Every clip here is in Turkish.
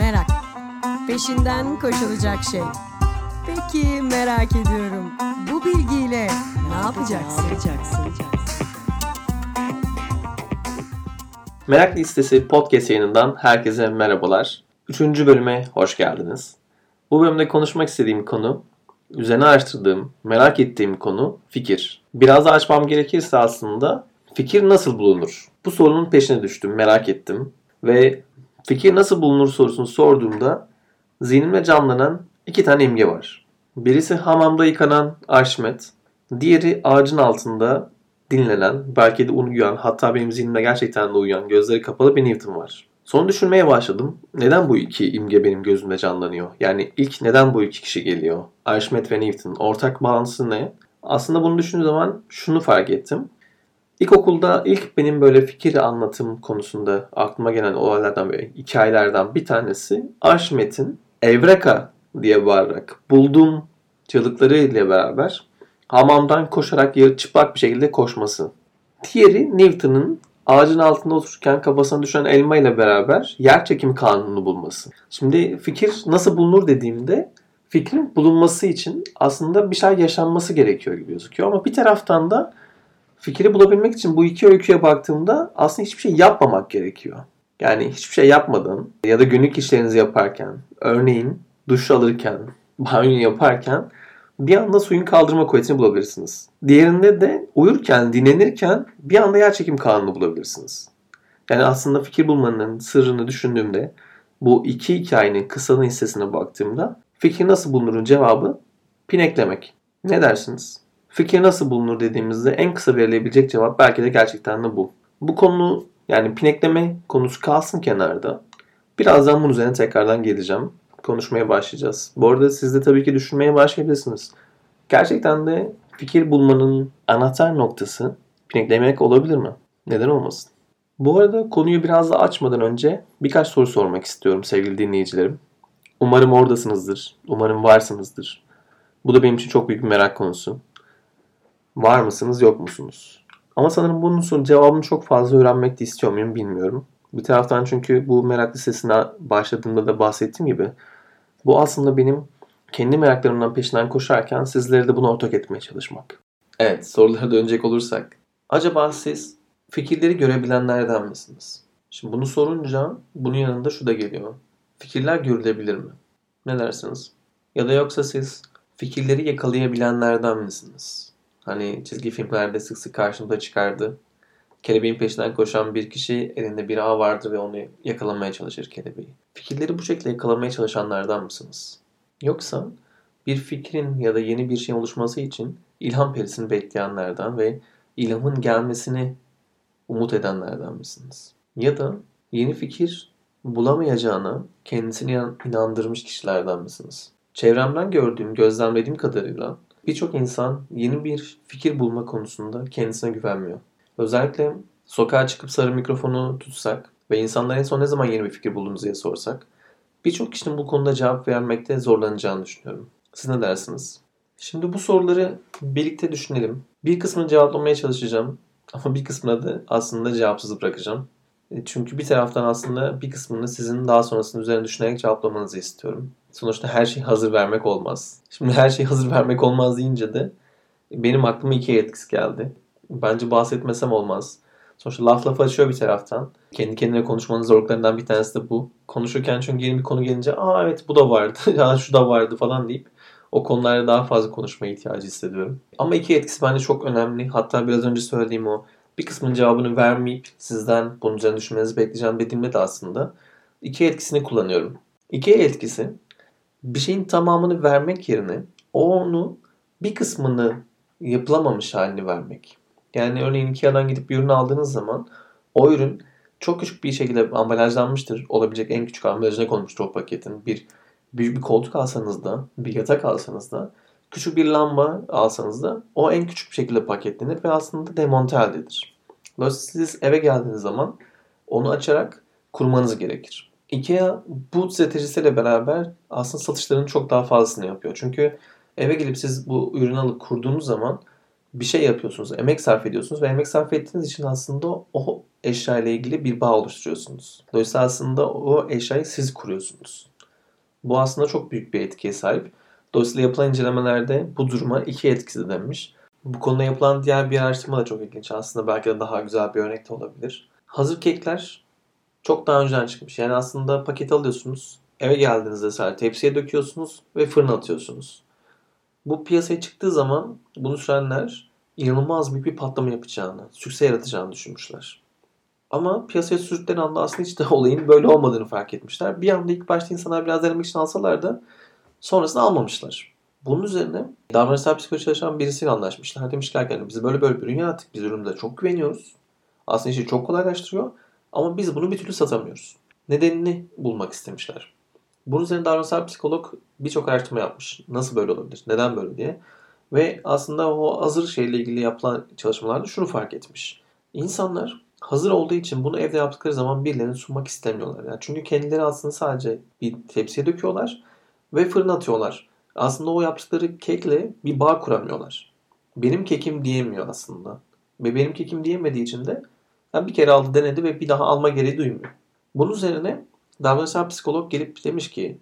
Merak. Peşinden koşulacak şey. Peki merak ediyorum. Bu bilgiyle ne yapacaksın? Ne yapacaksın? Merak Listesi podcast yayınından herkese merhabalar. Üçüncü bölüme hoş geldiniz. Bu bölümde konuşmak istediğim konu, üzerine araştırdığım, merak ettiğim konu fikir. Biraz da açmam gerekirse aslında fikir nasıl bulunur? Bu sorunun peşine düştüm, merak ettim. Ve fikir nasıl bulunur sorusunu sorduğumda zihnimde canlanan iki tane imge var. Birisi hamamda yıkanan Arşimet, diğeri ağacın altında dinlenen, belki de uyuyan, hatta benim zihnimde gerçekten de uyuyan, gözleri kapalı bir Newton var. Sonra düşünmeye başladım. Neden bu iki imge benim gözümde canlanıyor? Yani ilk neden bu iki kişi geliyor? Archimedes ve Newton. Ortak bağlantısı ne? Aslında bunu düşündüğüm zaman şunu fark ettim. İlkokulda ilk benim böyle fikir anlatım konusunda aklıma gelen olaylardan ve hikayelerden bir tanesi Archimedes'in Evreka diye bağırarak bulduğum çığlıkları ile beraber hamamdan koşarak yarı çıplak bir şekilde koşması. Diğeri Newton'un ağacın altında otururken kafasına düşen elma ile beraber yer çekimi kanunu bulması. Şimdi fikir nasıl bulunur dediğimde fikrin bulunması için aslında bir şey yaşanması gerekiyor gibi gözüküyor. Ama bir taraftan da fikri bulabilmek için bu iki öyküye baktığımda aslında hiçbir şey yapmamak gerekiyor. Yani hiçbir şey yapmadan ya da günlük işlerinizi yaparken, örneğin duş alırken, banyo yaparken bir anda suyun kaldırma kuvvetini bulabilirsiniz. Diğerinde de uyurken, dinlenirken bir anda yer çekim kanunu bulabilirsiniz. Yani aslında fikir bulmanın sırrını düşündüğümde bu iki hikayenin kısanın hissesine baktığımda fikir nasıl bulunurun cevabı pineklemek. Ne dersiniz? Fikir nasıl bulunur dediğimizde en kısa verilebilecek cevap belki de gerçekten de bu. Bu konu yani pinekleme konusu kalsın kenarda. Birazdan bunun üzerine tekrardan geleceğim konuşmaya başlayacağız. Bu arada siz de tabii ki düşünmeye başlayabilirsiniz. Gerçekten de fikir bulmanın anahtar noktası pineklemek olabilir mi? Neden olmasın? Bu arada konuyu biraz da açmadan önce birkaç soru sormak istiyorum sevgili dinleyicilerim. Umarım oradasınızdır. Umarım varsınızdır. Bu da benim için çok büyük bir merak konusu. Var mısınız yok musunuz? Ama sanırım bunun soru cevabını çok fazla öğrenmek de istiyor muyum bilmiyorum. Bir taraftan çünkü bu merak listesine başladığımda da bahsettiğim gibi bu aslında benim kendi meraklarımdan peşinden koşarken sizlere de bunu ortak etmeye çalışmak. Evet sorulara dönecek olursak. Acaba siz fikirleri görebilenlerden misiniz? Şimdi bunu sorunca bunun yanında şu da geliyor. Fikirler görülebilir mi? Ne dersiniz? Ya da yoksa siz fikirleri yakalayabilenlerden misiniz? Hani çizgi filmlerde sık sık karşımıza çıkardı. Kelebeğin peşinden koşan bir kişi elinde bir ağ vardır ve onu yakalamaya çalışır kelebeği. Fikirleri bu şekilde yakalamaya çalışanlardan mısınız? Yoksa bir fikrin ya da yeni bir şeyin oluşması için ilham perisini bekleyenlerden ve ilhamın gelmesini umut edenlerden misiniz? Ya da yeni fikir bulamayacağına kendisini inandırmış kişilerden misiniz? Çevremden gördüğüm, gözlemlediğim kadarıyla birçok insan yeni bir fikir bulma konusunda kendisine güvenmiyor. Özellikle sokağa çıkıp sarı mikrofonu tutsak ve insanlara en son ne zaman yeni bir fikir buldunuz diye sorsak birçok kişinin bu konuda cevap vermekte zorlanacağını düşünüyorum. Siz ne dersiniz? Şimdi bu soruları birlikte düşünelim. Bir kısmını cevaplamaya çalışacağım ama bir kısmını da aslında cevapsız bırakacağım. E, çünkü bir taraftan aslında bir kısmını sizin daha sonrasında üzerine düşünerek cevaplamanızı istiyorum. Sonuçta her şeyi hazır vermek olmaz. Şimdi her şeyi hazır vermek olmaz deyince de benim aklıma iki etkisi geldi. Bence bahsetmesem olmaz. Sonuçta laf laf açıyor bir taraftan. Kendi kendine konuşmanın zorluklarından bir tanesi de bu. Konuşurken çünkü yeni bir konu gelince aa evet bu da vardı, ya şu da vardı falan deyip o konularda daha fazla konuşmaya ihtiyacı hissediyorum. Ama iki etkisi bence çok önemli. Hatta biraz önce söylediğim o bir kısmının cevabını vermeyip sizden bunun üzerine düşünmenizi bekleyeceğim dediğimde de aslında iki etkisini kullanıyorum. İki etkisi bir şeyin tamamını vermek yerine onu bir kısmını yapılamamış halini vermek. Yani örneğin Ikea'dan gidip bir ürün aldığınız zaman o ürün çok küçük bir şekilde ambalajlanmıştır. Olabilecek en küçük ambalajına konmuştur o paketin. Bir büyük bir koltuk alsanız da, bir yatak alsanız da, küçük bir lamba alsanız da o en küçük bir şekilde paketlenir ve aslında demonte haldedir. Dolayısıyla siz eve geldiğiniz zaman onu açarak kurmanız gerekir. IKEA bu stratejisiyle beraber aslında satışlarının çok daha fazlasını yapıyor. Çünkü eve gelip siz bu ürünü alıp kurduğunuz zaman bir şey yapıyorsunuz, emek sarf ediyorsunuz ve emek sarf ettiğiniz için aslında o eşya ile ilgili bir bağ oluşturuyorsunuz. Dolayısıyla aslında o eşyayı siz kuruyorsunuz. Bu aslında çok büyük bir etkiye sahip. Dolayısıyla yapılan incelemelerde bu duruma iki etkisi denmiş. Bu konuda yapılan diğer bir araştırma da çok ilginç. Aslında belki de daha güzel bir örnek de olabilir. Hazır kekler çok daha önceden çıkmış. Yani aslında paket alıyorsunuz. Eve geldiğinizde sadece tepsiye döküyorsunuz ve fırına atıyorsunuz. Bu piyasaya çıktığı zaman bunu sürenler inanılmaz büyük bir patlama yapacağını, sükse yaratacağını düşünmüşler. Ama piyasaya sürdükleri anda aslında hiç de olayın böyle olmadığını fark etmişler. Bir anda ilk başta insanlar biraz denemek için alsalar da sonrasında almamışlar. Bunun üzerine davranışsal psikoloji çalışan birisiyle anlaşmışlar. Demişler ki hani biz böyle böyle bir ürün yarattık. Biz üründe çok güveniyoruz. Aslında işi çok kolaylaştırıyor. Ama biz bunu bir türlü satamıyoruz. Nedenini bulmak istemişler. Bunun üzerine davranışsal psikolog birçok araştırma yapmış. Nasıl böyle olabilir? Neden böyle diye. Ve aslında o hazır şeyle ilgili yapılan çalışmalarda şunu fark etmiş. İnsanlar hazır olduğu için bunu evde yaptıkları zaman birilerine sunmak istemiyorlar. Yani çünkü kendileri aslında sadece bir tepsiye döküyorlar ve fırına atıyorlar. Aslında o yaptıkları kekle bir bağ kuramıyorlar. Benim kekim diyemiyor aslında. Ve benim kekim diyemediği için de yani bir kere aldı denedi ve bir daha alma gereği duymuyor. Bunun üzerine davranışsal psikolog gelip demiş ki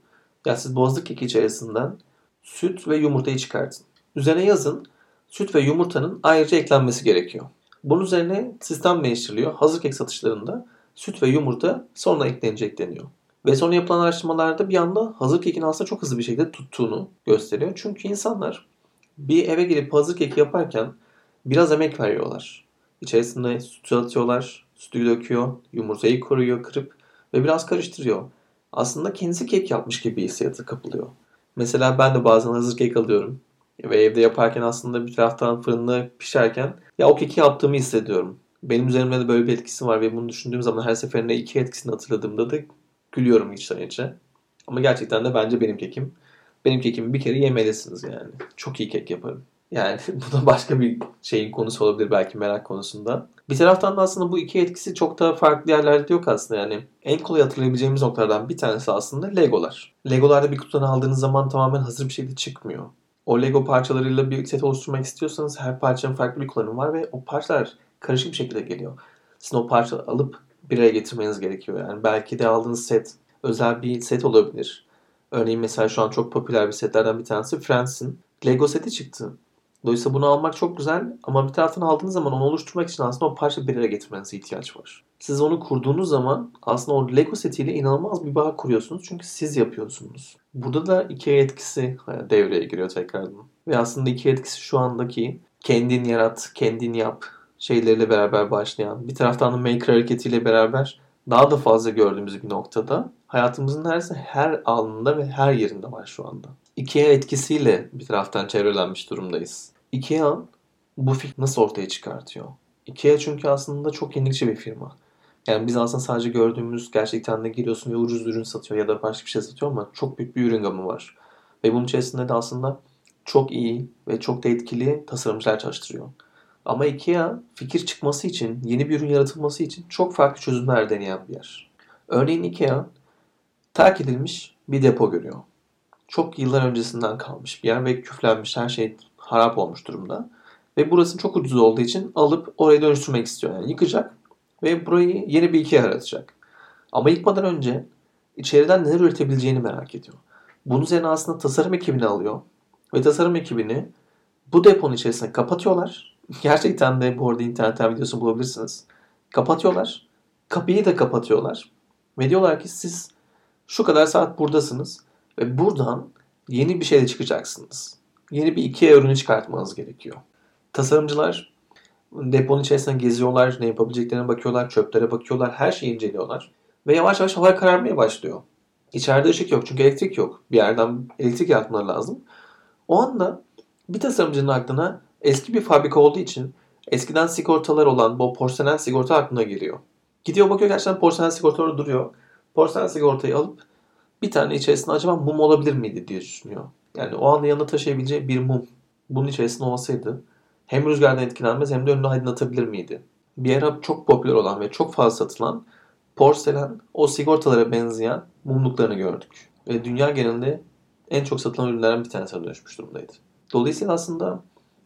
ya siz boğazlık keki içerisinden süt ve yumurtayı çıkartın. Üzerine yazın süt ve yumurtanın ayrıca eklenmesi gerekiyor. Bunun üzerine sistem değiştiriliyor. Hazır kek satışlarında süt ve yumurta sonra eklenecek deniyor. Ve sonra yapılan araştırmalarda bir anda hazır kekin aslında çok hızlı bir şekilde tuttuğunu gösteriyor. Çünkü insanlar bir eve gelip hazır keki yaparken biraz emek veriyorlar. İçerisinde sütü atıyorlar, sütü döküyor, yumurtayı koruyor, kırıp ve biraz karıştırıyor. Aslında kendisi kek yapmış gibi hissiyatı kapılıyor. Mesela ben de bazen hazır kek alıyorum. Ve evde yaparken aslında bir taraftan fırında pişerken ya o keki yaptığımı hissediyorum. Benim üzerimde de böyle bir etkisi var ve bunu düşündüğüm zaman her seferinde iki etkisini hatırladığımda da gülüyorum içten içe. Ama gerçekten de bence benim kekim. Benim kekimi bir kere yemelisiniz yani. Çok iyi kek yaparım. Yani bu da başka bir şeyin konusu olabilir belki merak konusunda. Bir taraftan da aslında bu iki etkisi çok da farklı yerlerde yok aslında yani. En kolay hatırlayabileceğimiz noktalardan bir tanesi aslında Legolar. Legolarda bir kutudan aldığınız zaman tamamen hazır bir şekilde çıkmıyor. O Lego parçalarıyla bir set oluşturmak istiyorsanız her parçanın farklı bir kullanımı var ve o parçalar karışık bir şekilde geliyor. Sizin o parça alıp bir araya getirmeniz gerekiyor. Yani belki de aldığınız set özel bir set olabilir. Örneğin mesela şu an çok popüler bir setlerden bir tanesi Friends'in Lego seti çıktı. Dolayısıyla bunu almak çok güzel ama bir taraftan aldığınız zaman onu oluşturmak için aslında o parça bir araya getirmenize ihtiyaç var. Siz onu kurduğunuz zaman aslında o Lego setiyle inanılmaz bir bağ kuruyorsunuz çünkü siz yapıyorsunuz. Burada da iki etkisi devreye giriyor tekrardan. Ve aslında iki etkisi şu andaki kendin yarat, kendin yap şeyleriyle beraber başlayan bir taraftan da maker hareketiyle beraber daha da fazla gördüğümüz bir noktada hayatımızın neredeyse her alanında ve her yerinde var şu anda. IKEA etkisiyle bir taraftan çevrelenmiş durumdayız. IKEA bu fikri nasıl ortaya çıkartıyor? IKEA çünkü aslında çok yenilikçi bir firma. Yani biz aslında sadece gördüğümüz gerçekten de giriyorsun ve ucuz ürün satıyor ya da başka bir şey satıyor ama çok büyük bir ürün gamı var. Ve bunun içerisinde de aslında çok iyi ve çok da etkili tasarımcılar çalıştırıyor. Ama IKEA fikir çıkması için, yeni bir ürün yaratılması için çok farklı çözümler deneyen bir yer. Örneğin IKEA terk edilmiş bir depo görüyor. Çok yıllar öncesinden kalmış bir yer ve küflenmiş her şey harap olmuş durumda. Ve burası çok ucuz olduğu için alıp oraya dönüştürmek istiyor. Yani yıkacak ve burayı yeni bir IKEA yaratacak. Ama yıkmadan önce içeriden neler üretebileceğini merak ediyor. Bunun üzerine aslında tasarım ekibini alıyor. Ve tasarım ekibini bu deponun içerisine kapatıyorlar. Gerçekten de bu arada internetten videosu bulabilirsiniz. Kapatıyorlar. Kapıyı da kapatıyorlar. Ve diyorlar ki siz şu kadar saat buradasınız. Ve buradan yeni bir şeyle çıkacaksınız. Yeni bir IKEA ürünü çıkartmanız gerekiyor. Tasarımcılar deponun içerisinde geziyorlar, ne yapabileceklerine bakıyorlar, çöplere bakıyorlar, her şeyi inceliyorlar. Ve yavaş yavaş hava kararmaya başlıyor. İçeride ışık yok çünkü elektrik yok. Bir yerden elektrik yaratmaları lazım. O anda bir tasarımcının aklına eski bir fabrika olduğu için eskiden sigortalar olan bu porselen sigorta aklına geliyor. Gidiyor bakıyor gerçekten porselen sigortaları duruyor. Porselen sigortayı alıp bir tane içerisinde acaba mum olabilir miydi diye düşünüyor. Yani o anda yanında taşıyabileceği bir mum bunun içerisinde olsaydı hem rüzgardan etkilenmez hem de önünü aydınlatabilir miydi? Bir ara çok popüler olan ve çok fazla satılan porselen o sigortalara benzeyen mumluklarını gördük. Ve dünya genelinde en çok satılan ürünlerden bir tanesine dönüşmüş durumdaydı. Dolayısıyla aslında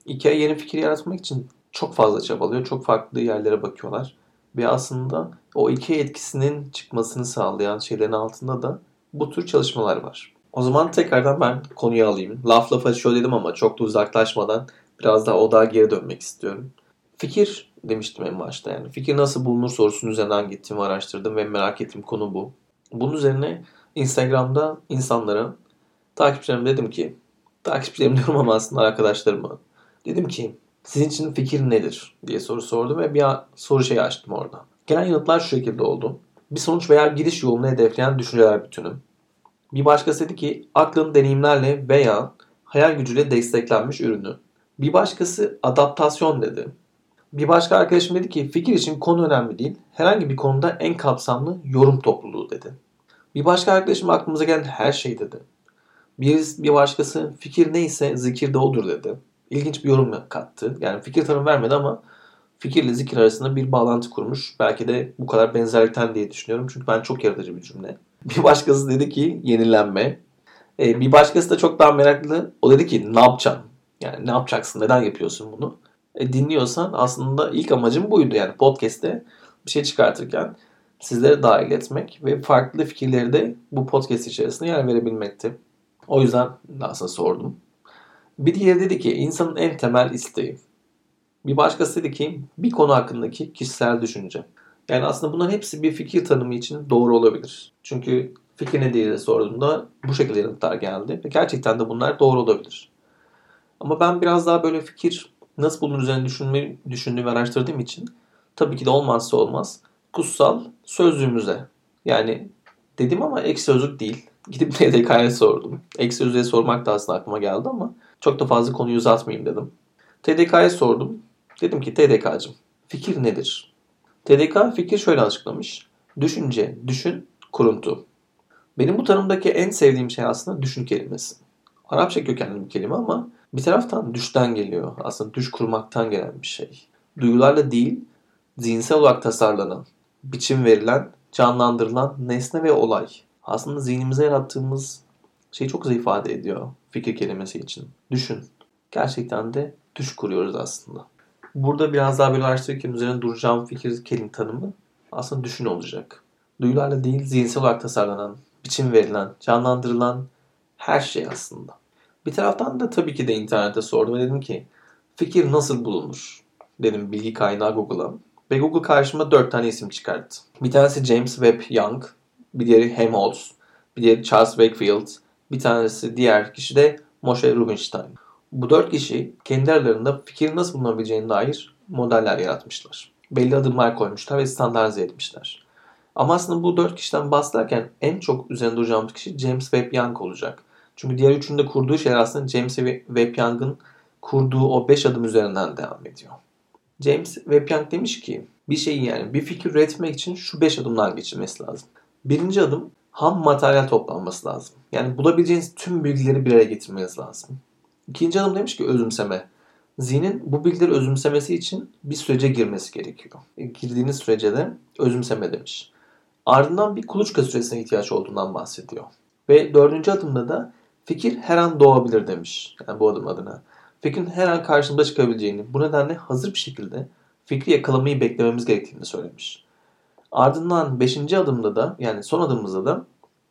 IKEA yeni fikir yaratmak için çok fazla çabalıyor. Çok farklı yerlere bakıyorlar. Ve aslında o IKEA etkisinin çıkmasını sağlayan şeylerin altında da bu tür çalışmalar var. O zaman tekrardan ben konuyu alayım. Laf lafa açıyor dedim ama çok da uzaklaşmadan biraz daha odağa geri dönmek istiyorum. Fikir demiştim en başta yani. Fikir nasıl bulunur sorusunun üzerinden gittim, araştırdım ve merak ettiğim konu bu. Bunun üzerine Instagram'da insanlara takipçilerime dedim ki takipçilerim diyorum ama aslında arkadaşlarıma dedim ki sizin için fikir nedir diye soru sordum ve bir soru şey açtım orada. Gelen yanıtlar şu şekilde oldu. Bir sonuç veya giriş yolunu hedefleyen düşünceler bütünü. Bir başkası dedi ki aklın deneyimlerle veya hayal gücüyle desteklenmiş ürünü. Bir başkası adaptasyon dedi. Bir başka arkadaşım dedi ki fikir için konu önemli değil. Herhangi bir konuda en kapsamlı yorum topluluğu dedi. Bir başka arkadaşım aklımıza gelen her şey dedi. Bir, bir başkası fikir neyse zikir de odur dedi. İlginç bir yorum kattı. Yani fikir tanım vermedi ama fikirle zikir arasında bir bağlantı kurmuş. Belki de bu kadar benzerlikten diye düşünüyorum. Çünkü ben çok yaratıcı bir cümle. Bir başkası dedi ki yenilenme. Ee, bir başkası da çok daha meraklı. O dedi ki ne yapacaksın? Yani ne yapacaksın? Neden yapıyorsun bunu? E, dinliyorsan aslında ilk amacım buydu. Yani podcast'te bir şey çıkartırken sizlere dahil etmek ve farklı fikirleri de bu podcast içerisinde yer verebilmekti. O yüzden aslında sordum. Bir diğeri dedi ki insanın en temel isteği. Bir başkası dedi ki bir konu hakkındaki kişisel düşünce. Yani aslında bunların hepsi bir fikir tanımı için doğru olabilir. Çünkü fikir ne diye sorduğumda bu şekilde yanıtlar geldi. Ve gerçekten de bunlar doğru olabilir. Ama ben biraz daha böyle fikir nasıl bulunur üzerine düşünme, düşündüğüm ve araştırdığım için tabii ki de olmazsa olmaz kutsal sözlüğümüze. Yani dedim ama ek sözlük değil. Gidip TDK'ya sordum. Ek sözlüğe sormak da aslında aklıma geldi ama çok da fazla konuyu uzatmayayım dedim. TDK'ya sordum. Dedim ki TDK'cım fikir nedir? TDK fikir şöyle açıklamış. Düşünce, düşün, kuruntu. Benim bu tanımdaki en sevdiğim şey aslında düşün kelimesi. Arapça kökenli bir kelime ama bir taraftan düşten geliyor. Aslında düş kurmaktan gelen bir şey. Duyularla değil, zihinsel olarak tasarlanan, biçim verilen, canlandırılan nesne ve olay. Aslında zihnimize yarattığımız şey çok güzel ifade ediyor fikir kelimesi için. Düşün. Gerçekten de düş kuruyoruz aslında. Burada biraz daha böyle araştırırken üzerine duracağım fikir kelime tanımı aslında düşün olacak. Duyularla değil zihinsel olarak tasarlanan, biçim verilen, canlandırılan her şey aslında. Bir taraftan da tabii ki de internete sordum ve dedim ki fikir nasıl bulunur? Dedim bilgi kaynağı Google'a. Ve Google karşıma dört tane isim çıkarttı. Bir tanesi James Webb Young, bir diğeri Helmholtz, bir diğeri Charles Wakefield, bir tanesi diğer kişi de Moshe Rubinstein. Bu dört kişi kendi aralarında fikir nasıl bulunabileceğine dair modeller yaratmışlar. Belli adımlar koymuşlar ve standartize etmişler. Ama aslında bu dört kişiden bahsederken en çok üzerinde duracağımız kişi James Webb Young olacak. Çünkü diğer üçünde kurduğu şeyler aslında James Webb Young'ın kurduğu o beş adım üzerinden devam ediyor. James Webb Young demiş ki bir şeyi yani bir fikir üretmek için şu beş adımdan geçilmesi lazım. Birinci adım ham materyal toplanması lazım. Yani bulabileceğiniz tüm bilgileri bir araya getirmeniz lazım. İkinci adım demiş ki özümseme. Zihnin bu bilgileri özümsemesi için bir sürece girmesi gerekiyor. E, girdiğiniz sürece de özümseme demiş. Ardından bir kuluçka süresine ihtiyaç olduğundan bahsediyor. Ve dördüncü adımda da fikir her an doğabilir demiş. Yani bu adım adına. Fikrin her an karşımıza çıkabileceğini, bu nedenle hazır bir şekilde fikri yakalamayı beklememiz gerektiğini söylemiş. Ardından beşinci adımda da yani son adımımızda da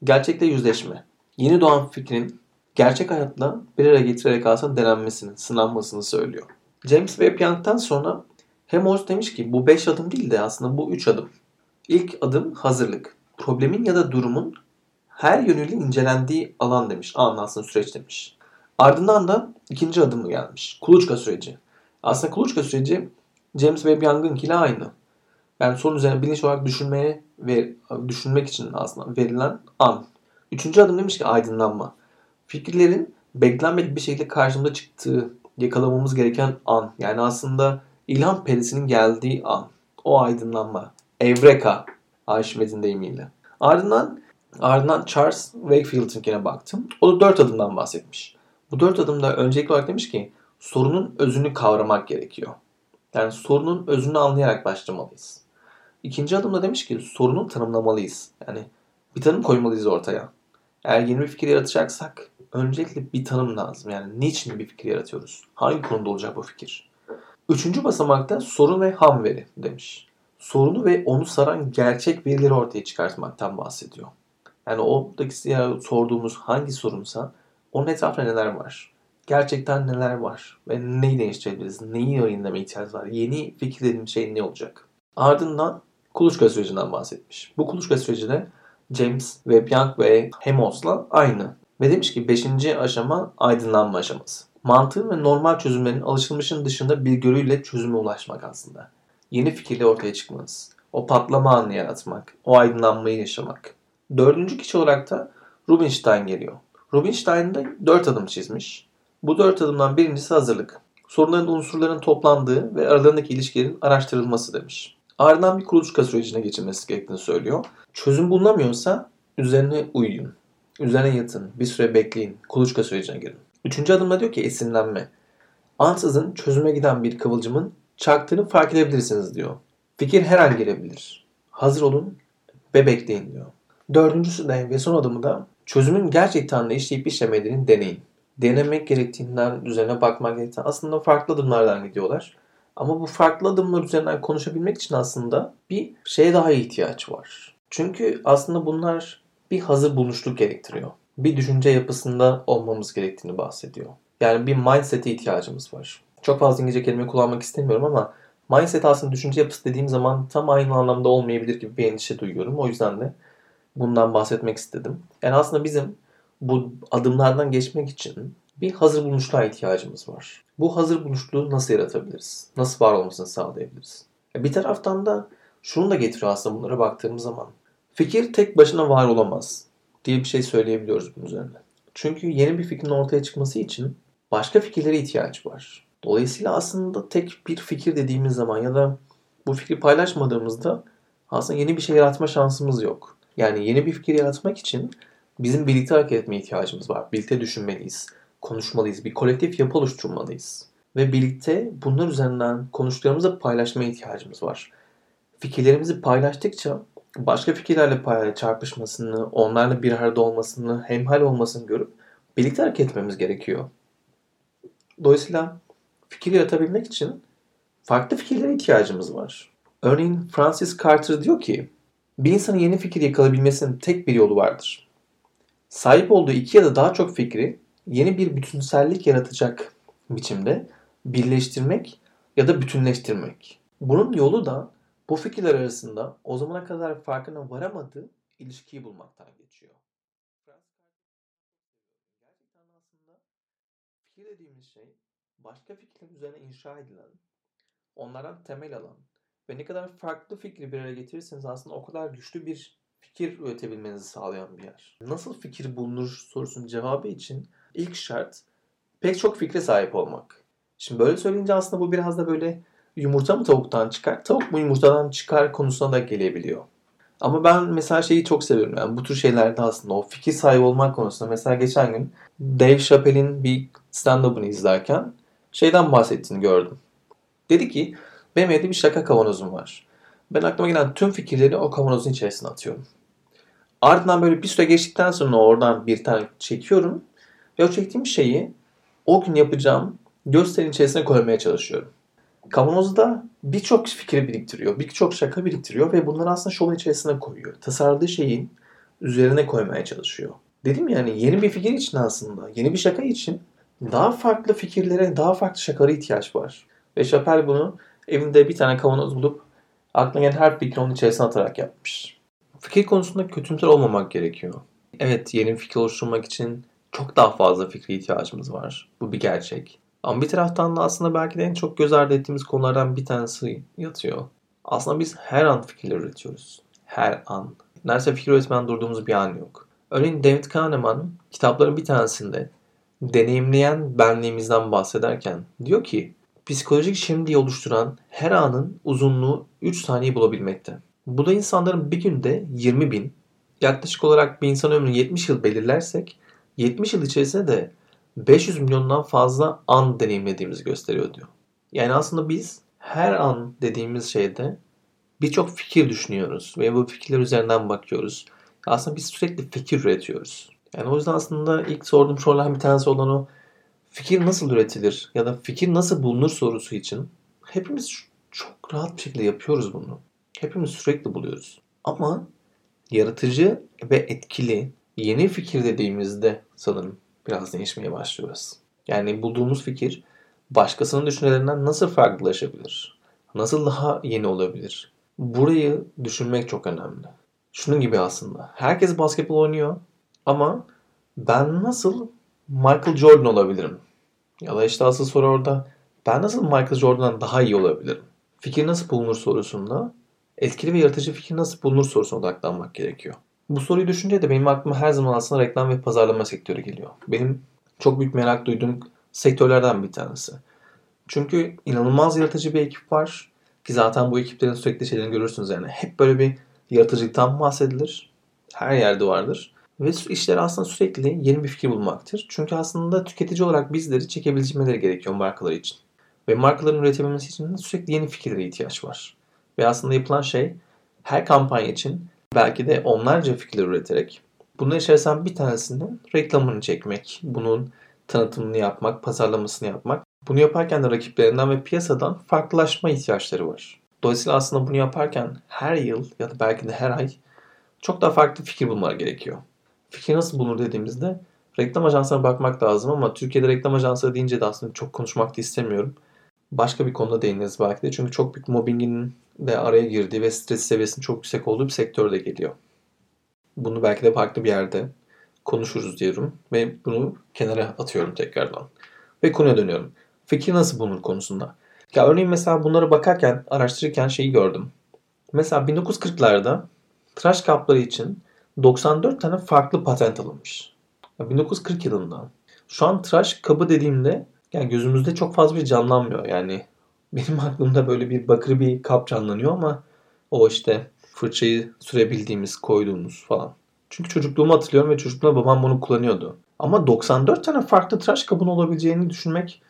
gerçekle yüzleşme. Yeni doğan fikrin gerçek hayatla bir araya getirerek aslında denenmesini, sınanmasını söylüyor. James Webb Young'tan sonra Helmholtz demiş ki bu 5 adım değil de aslında bu 3 adım. İlk adım hazırlık. Problemin ya da durumun her yönüyle incelendiği alan demiş. Anlatsın süreç demiş. Ardından da ikinci adımı gelmiş. Kuluçka süreci. Aslında kuluçka süreci James Webb Young'ınkiyle aynı. Yani sorun üzerine bilinç olarak düşünmeye ve düşünmek için aslında verilen an. Üçüncü adım demiş ki aydınlanma. Fikirlerin beklenmedik bir şekilde karşımıza çıktığı, yakalamamız gereken an. Yani aslında ilham perisinin geldiği an. O aydınlanma. Evreka. Arşimed'in deyimiyle. Ardından ardından Charles Wakefield'inkine baktım. O da dört adımdan bahsetmiş. Bu dört adımda öncelikli olarak demiş ki sorunun özünü kavramak gerekiyor. Yani sorunun özünü anlayarak başlamalıyız. İkinci adımda demiş ki sorunu tanımlamalıyız. Yani bir tanım koymalıyız ortaya. Eğer yeni bir fikir yaratacaksak öncelikle bir tanım lazım. Yani niçin bir fikir yaratıyoruz? Hangi konuda olacak bu fikir? Üçüncü basamakta sorun ve ham veri demiş. Sorunu ve onu saran gerçek verileri ortaya çıkartmaktan bahsediyor. Yani oradaki sorduğumuz hangi sorunsa onun etrafında neler var? Gerçekten neler var? Ve neyi değiştirebiliriz? Neyi yayınlama ihtiyacı var? Yeni fikir dediğim şey ne olacak? Ardından kuluçka sürecinden bahsetmiş. Bu kuluçka süreci de James ve Young ve Hemos'la aynı. Ve demiş ki 5. aşama aydınlanma aşaması. Mantığın ve normal çözümlerin alışılmışın dışında bir görüyle çözüme ulaşmak aslında. Yeni fikirle ortaya çıkmanız. O patlama anını yaratmak. O aydınlanmayı yaşamak. Dördüncü kişi olarak da Rubinstein geliyor. Rubinstein de dört adım çizmiş. Bu dört adımdan birincisi hazırlık. Sorunların unsurların toplandığı ve aralarındaki ilişkilerin araştırılması demiş. Ardından bir kuluçka sürecine geçilmesi gerektiğini söylüyor. Çözüm bulunamıyorsa üzerine uyuyun. Üzerine yatın. Bir süre bekleyin. Kuluçka sürecine girin. Üçüncü adımda diyor ki esinlenme. Ansızın çözüme giden bir kıvılcımın çaktığını fark edebilirsiniz diyor. Fikir her an gelebilir. Hazır olun ve bekleyin diyor. Dördüncüsü de ve son adımı da çözümün gerçekten de işleyip işlemediğini deneyin. Denemek gerektiğinden, üzerine bakmak gerektiğinden aslında farklı adımlardan gidiyorlar. Ama bu farklı adımlar üzerinden konuşabilmek için aslında bir şeye daha ihtiyaç var. Çünkü aslında bunlar bir hazır buluşluk gerektiriyor. Bir düşünce yapısında olmamız gerektiğini bahsediyor. Yani bir mindset'e ihtiyacımız var. Çok fazla İngilizce kelime kullanmak istemiyorum ama mindset aslında düşünce yapısı dediğim zaman tam aynı anlamda olmayabilir gibi bir endişe duyuyorum. O yüzden de bundan bahsetmek istedim. Yani aslında bizim bu adımlardan geçmek için bir hazır buluşluğa ihtiyacımız var. Bu hazır buluşluğu nasıl yaratabiliriz? Nasıl var olmasını sağlayabiliriz? E, bir taraftan da şunu da getiriyor aslında bunlara baktığımız zaman. Fikir tek başına var olamaz diye bir şey söyleyebiliyoruz bunun üzerine. Çünkü yeni bir fikrin ortaya çıkması için başka fikirlere ihtiyaç var. Dolayısıyla aslında tek bir fikir dediğimiz zaman ya da bu fikri paylaşmadığımızda aslında yeni bir şey yaratma şansımız yok. Yani yeni bir fikir yaratmak için bizim birlikte hareket etmeye ihtiyacımız var. Birlikte düşünmeliyiz, konuşmalıyız, bir kolektif yapı oluşturmalıyız. Ve birlikte bunlar üzerinden konuştuklarımızı paylaşmaya ihtiyacımız var. Fikirlerimizi paylaştıkça başka fikirlerle çarpışmasını, onlarla bir arada olmasını, hemhal olmasını görüp birlikte hareket etmemiz gerekiyor. Dolayısıyla fikir yaratabilmek için farklı fikirlere ihtiyacımız var. Örneğin Francis Carter diyor ki, bir insanın yeni fikir yakalayabilmesinin tek bir yolu vardır. Sahip olduğu iki ya da daha çok fikri yeni bir bütünsellik yaratacak biçimde birleştirmek ya da bütünleştirmek. Bunun yolu da bu fikirler arasında o zamana kadar farkına varamadığı ilişkiyi bulmaktan geçiyor. Gerçekten aslında fikir dediğimiz şey başka fikirler üzerine inşa edilen, onlardan temel alan ve ne kadar farklı fikri bir araya getirirseniz aslında o kadar güçlü bir fikir üretebilmenizi sağlayan bir yer. Nasıl fikir bulunur sorusunun cevabı için ilk şart pek çok fikre sahip olmak. Şimdi böyle söyleyince aslında bu biraz da böyle yumurta mı tavuktan çıkar, tavuk mu yumurtadan çıkar konusuna da gelebiliyor. Ama ben mesela şeyi çok seviyorum yani bu tür şeylerde aslında o fikir sahibi olmak konusunda mesela geçen gün Dave Chappelle'in bir stand-up'ını izlerken şeyden bahsettiğini gördüm. Dedi ki benim evde bir şaka kavanozum var. Ben aklıma gelen tüm fikirleri o kavanozun içerisine atıyorum. Ardından böyle bir süre geçtikten sonra oradan bir tane çekiyorum. Ve o çektiğim şeyi o gün yapacağım gösterinin içerisine koymaya çalışıyorum. Kavanozda birçok fikri biriktiriyor, birçok şaka biriktiriyor ve bunları aslında şovun içerisine koyuyor. Tasarladığı şeyin üzerine koymaya çalışıyor. Dedim yani yeni bir fikir için aslında, yeni bir şaka için daha farklı fikirlere, daha farklı şakalara ihtiyaç var. Ve Chappelle bunu evinde bir tane kavanoz bulup aklına gelen her fikri onun içerisine atarak yapmış. Fikir konusunda kötümser olmamak gerekiyor. Evet yeni fikir oluşturmak için çok daha fazla fikre ihtiyacımız var. Bu bir gerçek. Ama bir taraftan da aslında belki de en çok göz ardı ettiğimiz konulardan bir tanesi yatıyor. Aslında biz her an fikirler üretiyoruz. Her an. Neredeyse fikir üretmeden durduğumuz bir an yok. Örneğin David Kahneman kitapların bir tanesinde deneyimleyen benliğimizden bahsederken diyor ki psikolojik şimdi oluşturan her anın uzunluğu 3 saniye bulabilmekte. Bu da insanların bir günde 20 bin, yaklaşık olarak bir insan ömrünü 70 yıl belirlersek 70 yıl içerisinde de 500 milyondan fazla an deneyimlediğimizi gösteriyor diyor. Yani aslında biz her an dediğimiz şeyde birçok fikir düşünüyoruz ve bu fikirler üzerinden bakıyoruz. Aslında biz sürekli fikir üretiyoruz. Yani o yüzden aslında ilk sorduğum sorulardan bir tanesi olan o fikir nasıl üretilir ya da fikir nasıl bulunur sorusu için hepimiz çok rahat bir şekilde yapıyoruz bunu. Hepimiz sürekli buluyoruz. Ama yaratıcı ve etkili yeni fikir dediğimizde sanırım biraz değişmeye başlıyoruz. Yani bulduğumuz fikir başkasının düşüncelerinden nasıl farklılaşabilir? Nasıl daha yeni olabilir? Burayı düşünmek çok önemli. Şunun gibi aslında. Herkes basketbol oynuyor ama ben nasıl Michael Jordan olabilirim? Ya da işte asıl soru orada ben nasıl Michael Jordan'dan daha iyi olabilirim? Fikir nasıl bulunur sorusunda etkili ve yaratıcı fikir nasıl bulunur sorusuna odaklanmak gerekiyor. Bu soruyu düşünce de benim aklıma her zaman aslında reklam ve pazarlama sektörü geliyor. Benim çok büyük merak duyduğum sektörlerden bir tanesi. Çünkü inanılmaz yaratıcı bir ekip var. Ki zaten bu ekiplerin sürekli şeylerini görürsünüz yani. Hep böyle bir yaratıcılıktan bahsedilir. Her yerde vardır. Ve işler aslında sürekli yeni bir fikir bulmaktır. Çünkü aslında tüketici olarak bizleri çekebilmeleri gerekiyor markalar için. Ve markaların üretebilmesi için sürekli yeni fikirlere ihtiyaç var. Ve aslında yapılan şey her kampanya için belki de onlarca fikirler üreterek bunun içerisinden bir tanesinin reklamını çekmek, bunun tanıtımını yapmak, pazarlamasını yapmak. Bunu yaparken de rakiplerinden ve piyasadan farklılaşma ihtiyaçları var. Dolayısıyla aslında bunu yaparken her yıl ya da belki de her ay çok daha farklı fikir bulmaları gerekiyor. Fikir nasıl bulunur dediğimizde reklam ajanslarına bakmak lazım ama Türkiye'de reklam ajansları deyince de aslında çok konuşmak da istemiyorum. Başka bir konuda değiniriz belki de. Çünkü çok büyük mobbingin de araya girdiği ve stres seviyesinin çok yüksek olduğu bir sektörde geliyor. Bunu belki de farklı bir yerde konuşuruz diyorum ve bunu kenara atıyorum tekrardan. Ve konuya dönüyorum. Fikir nasıl bulunur konusunda. Ya örneğin mesela bunlara bakarken, araştırırken şeyi gördüm. Mesela 1940'larda tıraş kapları için 94 tane farklı patent alınmış. 1940 yılında. Şu an tıraş kabı dediğimde yani gözümüzde çok fazla bir canlanmıyor. Yani benim aklımda böyle bir bakır bir kap canlanıyor ama o işte fırçayı sürebildiğimiz, koyduğumuz falan. Çünkü çocukluğumu hatırlıyorum ve çocukluğumda babam bunu kullanıyordu. Ama 94 tane farklı tıraş kabın olabileceğini düşünmek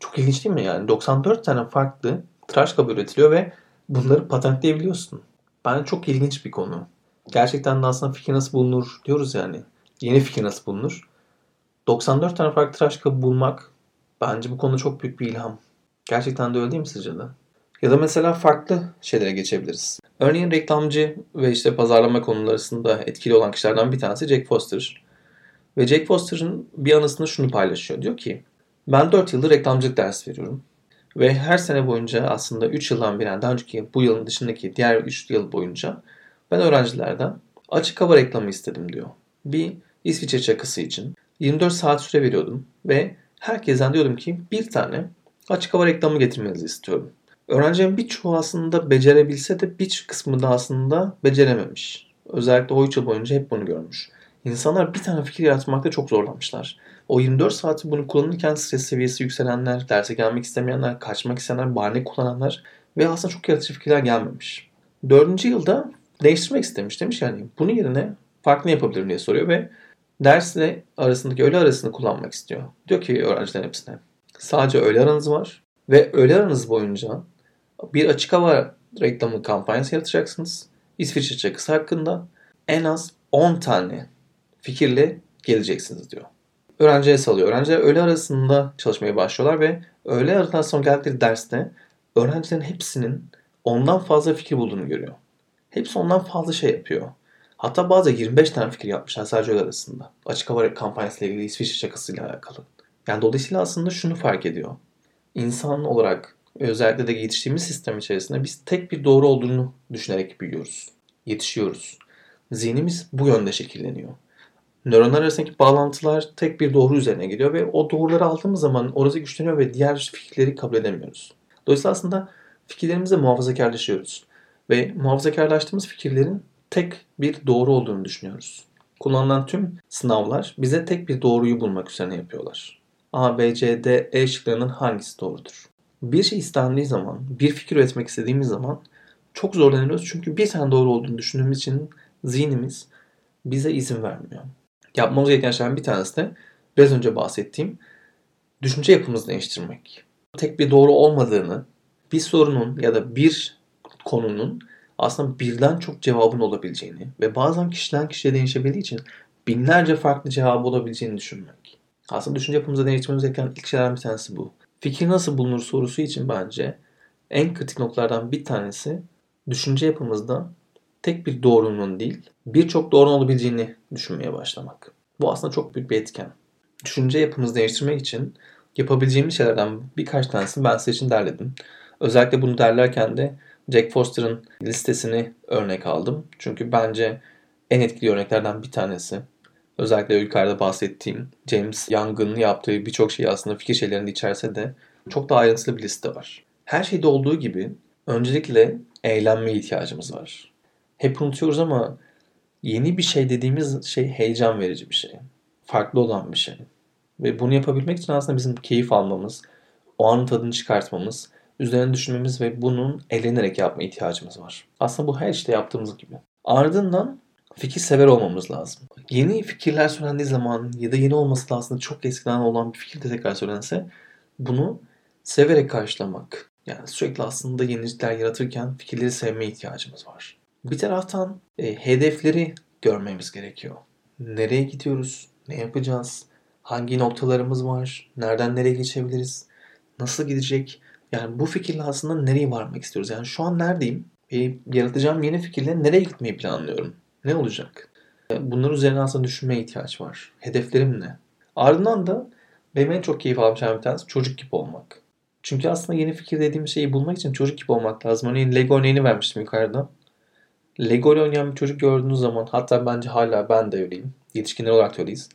çok ilginç değil mi yani? 94 tane farklı tıraş kabı üretiliyor ve bunları patentleyebiliyorsun. Bence çok ilginç bir konu. Gerçekten de aslında fikir nasıl bulunur diyoruz yani. Yeni fikir nasıl bulunur? 94 tane farklı tıraş kabı bulmak bence bu konuda çok büyük bir ilham. Gerçekten de öyle değil mi sizce de? Ya da mesela farklı şeylere geçebiliriz. Örneğin reklamcı ve işte pazarlama konuları arasında etkili olan kişilerden bir tanesi Jack Foster. Ve Jack Foster'ın bir anısında şunu paylaşıyor. Diyor ki ben 4 yıldır reklamcılık ders veriyorum. Ve her sene boyunca aslında 3 yıldan biri, daha önceki bu yılın dışındaki diğer 3 yıl boyunca ben öğrencilerden açık hava reklamı istedim diyor. Bir İsviçre çakısı için 24 saat süre veriyordum ve herkesten diyordum ki bir tane açık hava reklamı getirmenizi istiyorum. Öğrencilerin birçoğu aslında becerebilse de bir kısmı da aslında becerememiş. Özellikle o 3 yıl boyunca hep bunu görmüş. İnsanlar bir tane fikir yaratmakta çok zorlanmışlar. O 24 saati bunu kullanırken stres seviyesi yükselenler, derse gelmek istemeyenler, kaçmak isteyenler, bahane kullananlar ve aslında çok yaratıcı fikirler gelmemiş. Dördüncü yılda değiştirmek istemiş. Demiş yani bunun yerine farklı yapabilirim diye soruyor ve dersle arasındaki öğle arasını kullanmak istiyor. Diyor ki öğrencilerin hepsine sadece öğle aranız var ve öğle aranız boyunca bir açık hava reklamı kampanyası yaratacaksınız. İsviçre çakısı hakkında en az 10 tane fikirle geleceksiniz diyor. Öğrenciye salıyor. Öğrenciler öğle arasında çalışmaya başlıyorlar ve öğle arasından sonra geldikleri derste öğrencilerin hepsinin ondan fazla fikir bulduğunu görüyor. Hepsi ondan fazla şey yapıyor. Hatta bazı 25 tane fikir yapmışlar sadece öğle arasında. Açık hava kampanyasıyla ilgili İsviçre şakasıyla alakalı. Yani dolayısıyla aslında şunu fark ediyor. İnsan olarak özellikle de yetiştiğimiz sistem içerisinde biz tek bir doğru olduğunu düşünerek büyüyoruz. Yetişiyoruz. Zihnimiz bu yönde şekilleniyor. Nöronlar arasındaki bağlantılar tek bir doğru üzerine geliyor ve o doğruları aldığımız zaman orası güçleniyor ve diğer fikirleri kabul edemiyoruz. Dolayısıyla aslında fikirlerimizle muhafazakarlaşıyoruz. Ve muhafazakarlaştığımız fikirlerin tek bir doğru olduğunu düşünüyoruz. Kullanılan tüm sınavlar bize tek bir doğruyu bulmak üzerine yapıyorlar. A, B, C, D, E şıklarının hangisi doğrudur? Bir şey istendiği zaman, bir fikir üretmek istediğimiz zaman çok zorlanıyoruz. Çünkü bir tane doğru olduğunu düşündüğümüz için zihnimiz bize izin vermiyor. Yapmamız gereken şeylerden bir tanesi de biraz önce bahsettiğim düşünce yapımızı değiştirmek. Tek bir doğru olmadığını, bir sorunun ya da bir konunun aslında birden çok cevabın olabileceğini ve bazen kişiden kişiye değişebildiği için binlerce farklı cevabı olabileceğini düşünmek. Aslında düşünce yapımızda değiştirmemiz gereken ilk şeylerden bir tanesi bu. Fikir nasıl bulunur sorusu için bence en kritik noktalardan bir tanesi düşünce yapımızda tek bir doğrunun değil birçok doğrunun olabileceğini düşünmeye başlamak. Bu aslında çok büyük bir etken. Düşünce yapımızı değiştirmek için yapabileceğimiz şeylerden birkaç tanesini ben size için derledim. Özellikle bunu derlerken de Jack Foster'ın listesini örnek aldım. Çünkü bence en etkili örneklerden bir tanesi. Özellikle yukarıda bahsettiğim James Young'ın yaptığı birçok şey aslında fikir şeylerinde içerse de çok daha ayrıntılı bir liste var. Her şeyde olduğu gibi öncelikle eğlenmeye ihtiyacımız var. Hep unutuyoruz ama yeni bir şey dediğimiz şey heyecan verici bir şey. Farklı olan bir şey. Ve bunu yapabilmek için aslında bizim keyif almamız, o anın tadını çıkartmamız, üzerine düşünmemiz ve bunun eğlenerek yapma ihtiyacımız var. Aslında bu her işte yaptığımız gibi. Ardından fikir sever olmamız lazım. Yeni fikirler söylendiği zaman ya da yeni olması da aslında çok eskiden olan bir fikir de tekrar söylense bunu severek karşılamak. Yani sürekli aslında yenilikler yaratırken fikirleri sevmeye ihtiyacımız var. Bir taraftan e, hedefleri görmemiz gerekiyor. Nereye gidiyoruz? Ne yapacağız? Hangi noktalarımız var? Nereden nereye geçebiliriz? Nasıl gidecek? Yani bu fikirle aslında nereye varmak istiyoruz? Yani şu an neredeyim? E, yaratacağım yeni fikirle nereye gitmeyi planlıyorum? Ne olacak? E, bunlar üzerine aslında düşünmeye ihtiyaç var. Hedeflerim ne? Ardından da benim en çok keyif aldığım bir tanesi çocuk gibi olmak. Çünkü aslında yeni fikir dediğim şeyi bulmak için çocuk gibi olmak lazım. Örneğin Lego örneğini vermiştim yukarıda. Lego ile oynayan bir çocuk gördüğünüz zaman hatta bence hala ben de öyleyim. Yetişkinler olarak da öyleyiz.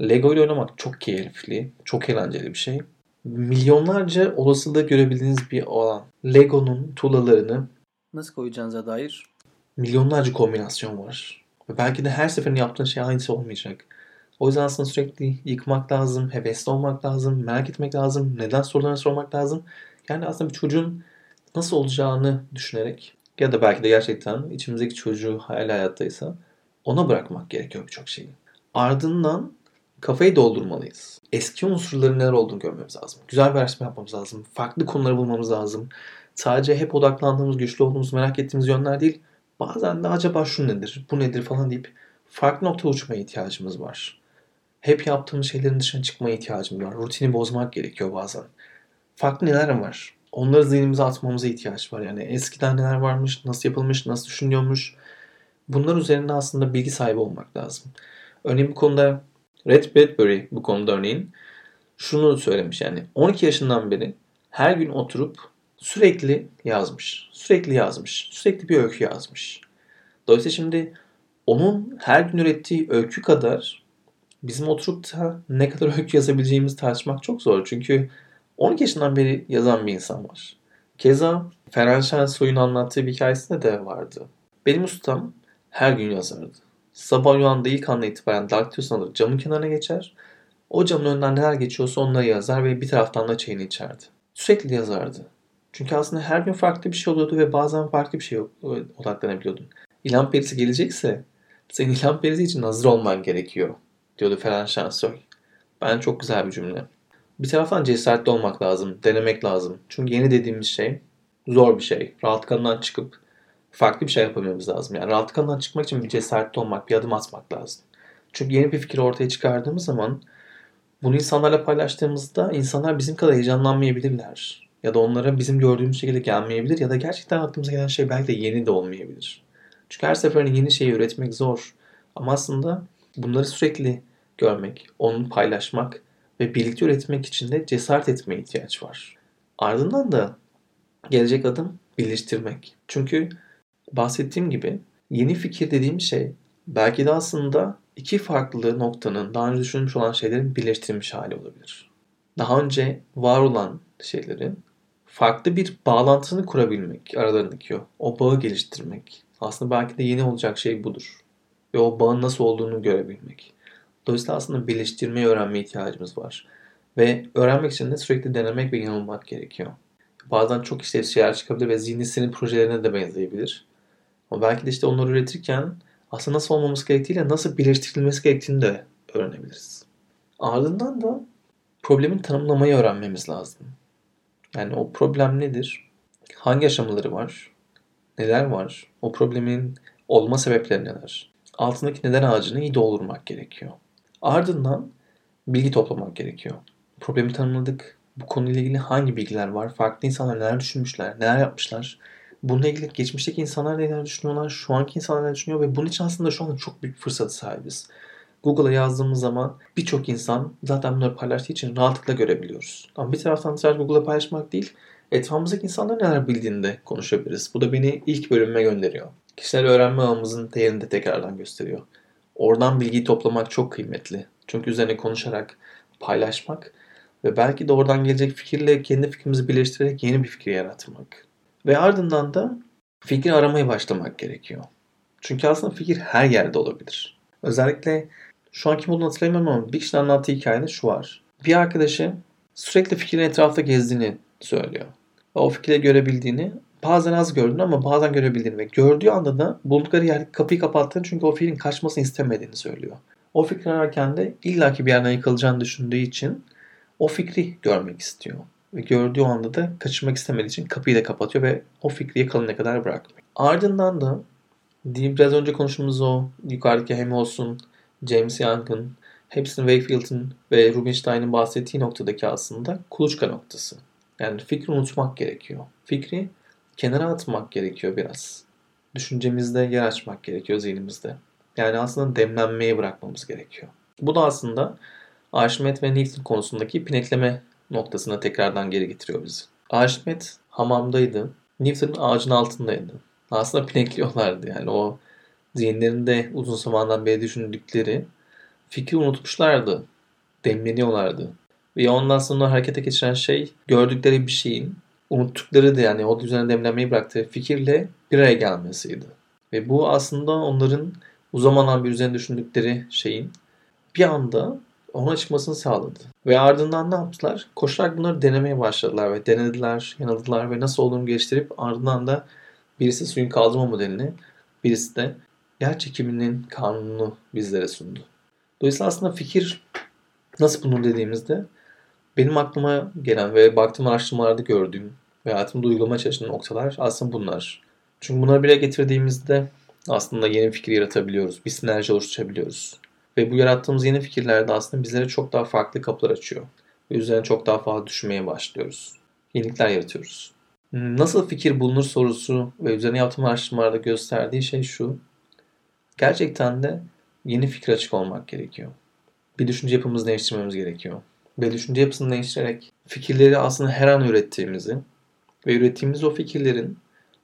Lego ile oynamak çok keyifli, çok eğlenceli bir şey. Milyonlarca olasılığı görebildiğiniz bir alan. Lego'nun tuğlalarını Nasıl koyacağınıza dair milyonlarca kombinasyon var. Ve belki de her seferinde yaptığın şey aynısı olmayacak. O yüzden aslında sürekli yıkmak lazım, hevesli olmak lazım, merak etmek lazım, neden sorularını sormak lazım. Yani aslında bir çocuğun nasıl olacağını düşünerek ya da belki de gerçekten içimizdeki çocuğu hayal hayattaysa ona bırakmak gerekiyor birçok şeyi. Ardından kafayı doldurmalıyız. Eski unsurların neler olduğunu görmemiz lazım. Güzel bir araştırma yapmamız lazım. Farklı konuları bulmamız lazım. Sadece hep odaklandığımız, güçlü olduğumuz, merak ettiğimiz yönler değil. Bazen de acaba şu nedir, bu nedir falan deyip farklı nokta uçmaya ihtiyacımız var. Hep yaptığımız şeylerin dışına çıkmaya ihtiyacımız var. Rutini bozmak gerekiyor bazen. Farklı neler var? Onları zihnimize atmamıza ihtiyaç var. Yani eskiden neler varmış, nasıl yapılmış, nasıl düşünüyormuş. Bunlar üzerinde aslında bilgi sahibi olmak lazım. Örneğin bu konuda Red Bradbury bu konuda örneğin şunu söylemiş yani 12 yaşından beri her gün oturup sürekli yazmış. Sürekli yazmış. Sürekli bir öykü yazmış. Dolayısıyla şimdi onun her gün ürettiği öykü kadar bizim oturup da ne kadar öykü yazabileceğimizi tartışmak çok zor. Çünkü 12 yaşından beri yazan bir insan var. Keza Ferhan Şensoy'un anlattığı bir hikayesinde de vardı. Benim ustam her gün yazardı. Sabah uyandığı ilk anla itibaren daktilosunu alır camın kenarına geçer. O camın önünden neler geçiyorsa onları yazar ve bir taraftan da çayını içerdi. Sürekli yazardı. Çünkü aslında her gün farklı bir şey oluyordu ve bazen farklı bir şey odaklanabiliyordun. İlan perisi gelecekse senin ilan perisi için hazır olman gerekiyor diyordu Ferhan Şensoy. Ben çok güzel bir cümle. Bir taraftan cesaretli olmak lazım, denemek lazım. Çünkü yeni dediğimiz şey zor bir şey. Rahatlıklarından çıkıp farklı bir şey yapamamız lazım. Yani rahatlıklarından çıkmak için bir cesaretli olmak, bir adım atmak lazım. Çünkü yeni bir fikir ortaya çıkardığımız zaman bunu insanlarla paylaştığımızda insanlar bizim kadar heyecanlanmayabilirler. Ya da onlara bizim gördüğümüz şekilde gelmeyebilir ya da gerçekten aklımıza gelen şey belki de yeni de olmayabilir. Çünkü her seferinde yeni şeyi üretmek zor. Ama aslında bunları sürekli görmek, onu paylaşmak ve birlikte üretmek için de cesaret etmeye ihtiyaç var. Ardından da gelecek adım birleştirmek. Çünkü bahsettiğim gibi yeni fikir dediğim şey belki de aslında iki farklı noktanın daha önce düşünülmüş olan şeylerin birleştirilmiş hali olabilir. Daha önce var olan şeylerin farklı bir bağlantısını kurabilmek aralarındaki o, o bağı geliştirmek. Aslında belki de yeni olacak şey budur. Ve o bağın nasıl olduğunu görebilmek. Dolayısıyla aslında birleştirmeyi öğrenmeye ihtiyacımız var. Ve öğrenmek için de sürekli denemek ve yanılmak gerekiyor. Bazen çok işlevsel şeyler çıkabilir ve zihni senin projelerine de benzeyebilir. Ama belki de işte onları üretirken aslında nasıl olmamız gerektiğiyle nasıl birleştirilmesi gerektiğini de öğrenebiliriz. Ardından da problemin tanımlamayı öğrenmemiz lazım. Yani o problem nedir? Hangi aşamaları var? Neler var? O problemin olma sebepleri neler? altındaki neden ağacını iyi doldurmak gerekiyor. Ardından bilgi toplamak gerekiyor. Problemi tanımladık. Bu konuyla ilgili hangi bilgiler var? Farklı insanlar neler düşünmüşler? Neler yapmışlar? Bununla ilgili geçmişteki insanlar neler düşünüyorlar? Şu anki insanlar neler düşünüyor? Ve bunun için aslında şu an çok büyük fırsatı sahibiz. Google'a yazdığımız zaman birçok insan zaten bunları paylaştığı için rahatlıkla görebiliyoruz. Ama bir taraftan sadece Google'a paylaşmak değil, etrafımızdaki insanlar neler bildiğini de konuşabiliriz. Bu da beni ilk bölüme gönderiyor. Kişisel öğrenme ağımızın değerini de tekrardan gösteriyor. Oradan bilgiyi toplamak çok kıymetli. Çünkü üzerine konuşarak, paylaşmak ve belki de oradan gelecek fikirle kendi fikrimizi birleştirerek yeni bir fikir yaratmak. Ve ardından da fikir aramaya başlamak gerekiyor. Çünkü aslında fikir her yerde olabilir. Özellikle şu an kim olduğunu hatırlayamıyorum ama bir kişinin anlattığı hikayede şu var. Bir arkadaşı sürekli fikrin etrafta gezdiğini söylüyor. O fikri görebildiğini bazen az gördüğünü ama bazen görebildiğini ve gördüğü anda da bulundukları yerde kapıyı kapattığını çünkü o fikrin kaçmasını istemediğini söylüyor. O fikri ararken de illaki bir yerden yıkılacağını düşündüğü için o fikri görmek istiyor. Ve gördüğü anda da kaçırmak istemediği için kapıyı da kapatıyor ve o fikri yakalayana kadar bırakmıyor. Ardından da biraz önce konuştuğumuz o yukarıdaki hem olsun James Young'ın, hepsinin Wakefield'ın ve Rubinstein'in bahsettiği noktadaki aslında kuluçka noktası. Yani fikri unutmak gerekiyor. Fikri kenara atmak gerekiyor biraz. Düşüncemizde yer açmak gerekiyor zihnimizde. Yani aslında demlenmeye bırakmamız gerekiyor. Bu da aslında Archimedes ve Newton konusundaki pinekleme noktasına tekrardan geri getiriyor bizi. Archimedes hamamdaydı. Newton ağacın altındaydı. Aslında pinekliyorlardı yani o zihinlerinde uzun zamandan beri düşündükleri fikri unutmuşlardı. Demleniyorlardı. Ve ondan sonra harekete geçiren şey gördükleri bir şeyin unuttukları da yani o üzerine demlenmeyi bıraktığı fikirle bir araya gelmesiydi. Ve bu aslında onların uzamanan bir üzerine düşündükleri şeyin bir anda ona çıkmasını sağladı. Ve ardından ne yaptılar? Koşarak bunları denemeye başladılar ve denediler, yanıldılar ve nasıl olduğunu geliştirip ardından da birisi suyun kaldırma modelini, birisi de yer çekiminin kanununu bizlere sundu. Dolayısıyla aslında fikir nasıl bulunur dediğimizde benim aklıma gelen ve baktığım araştırmalarda gördüğüm ve hayatımda uygulamaya çalıştığım noktalar aslında bunlar. Çünkü bunları bile getirdiğimizde aslında yeni fikir yaratabiliyoruz. Bir sinerji oluşturabiliyoruz. Ve bu yarattığımız yeni fikirler de aslında bizlere çok daha farklı kapılar açıyor. Ve üzerine çok daha fazla düşünmeye başlıyoruz. Yenilikler yaratıyoruz. Nasıl fikir bulunur sorusu ve üzerine yaptığım araştırmalarda gösterdiği şey şu. Gerçekten de yeni fikir açık olmak gerekiyor. Bir düşünce yapımızı değiştirmemiz gerekiyor. Ve düşünce yapısını değiştirerek fikirleri aslında her an ürettiğimizi ve ürettiğimiz o fikirlerin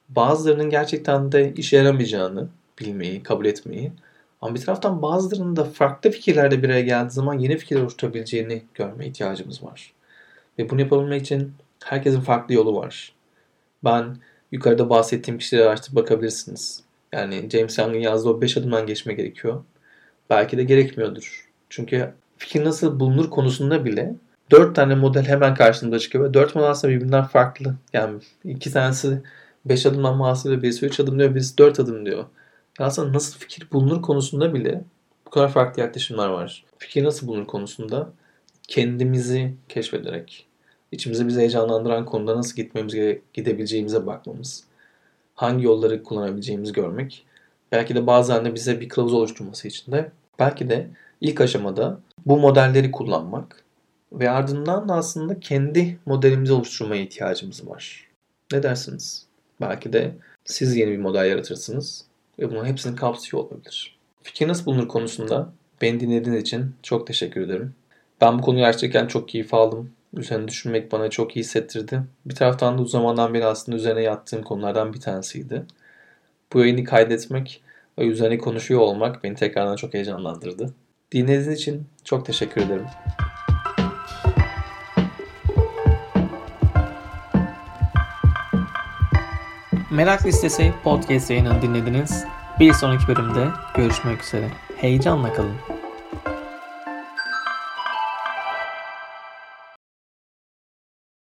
bazılarının gerçekten de işe yaramayacağını bilmeyi, kabul etmeyi ama bir taraftan bazılarının da farklı fikirlerde bir araya geldiği zaman yeni fikirler oluşturabileceğini görme ihtiyacımız var. Ve bunu yapabilmek için herkesin farklı yolu var. Ben yukarıda bahsettiğim kişileri araştırıp bakabilirsiniz. Yani James Young'ın yazdığı o 5 adımdan geçme gerekiyor. Belki de gerekmiyordur. Çünkü fikir nasıl bulunur konusunda bile 4 tane model hemen karşımıza çıkıyor ve 4 model aslında birbirinden farklı. Yani iki tanesi 5 adımdan bahsediyor, birisi 3 adım diyor, birisi 4 adım diyor. Yani aslında nasıl fikir bulunur konusunda bile bu kadar farklı yaklaşımlar var. Fikir nasıl bulunur konusunda kendimizi keşfederek, içimize bizi heyecanlandıran konuda nasıl gitmemize, gidebileceğimize bakmamız, hangi yolları kullanabileceğimizi görmek, belki de bazen de bize bir kılavuz oluşturması için de belki de ilk aşamada bu modelleri kullanmak ve ardından da aslında kendi modelimizi oluşturmaya ihtiyacımız var. Ne dersiniz? Belki de siz yeni bir model yaratırsınız ve bunun hepsini kapsıyor olabilir. Fikir nasıl bulunur konusunda beni dinlediğiniz için çok teşekkür ederim. Ben bu konuyu araştırırken çok keyif aldım. Üzerine düşünmek bana çok iyi hissettirdi. Bir taraftan da uzun zamandan beri aslında üzerine yattığım konulardan bir tanesiydi. Bu yayını kaydetmek ve üzerine konuşuyor olmak beni tekrardan çok heyecanlandırdı. Dinlediğiniz için çok teşekkür ederim. Merak Listesi podcast yayınını dinlediniz. Bir sonraki bölümde görüşmek üzere. Heyecanla kalın.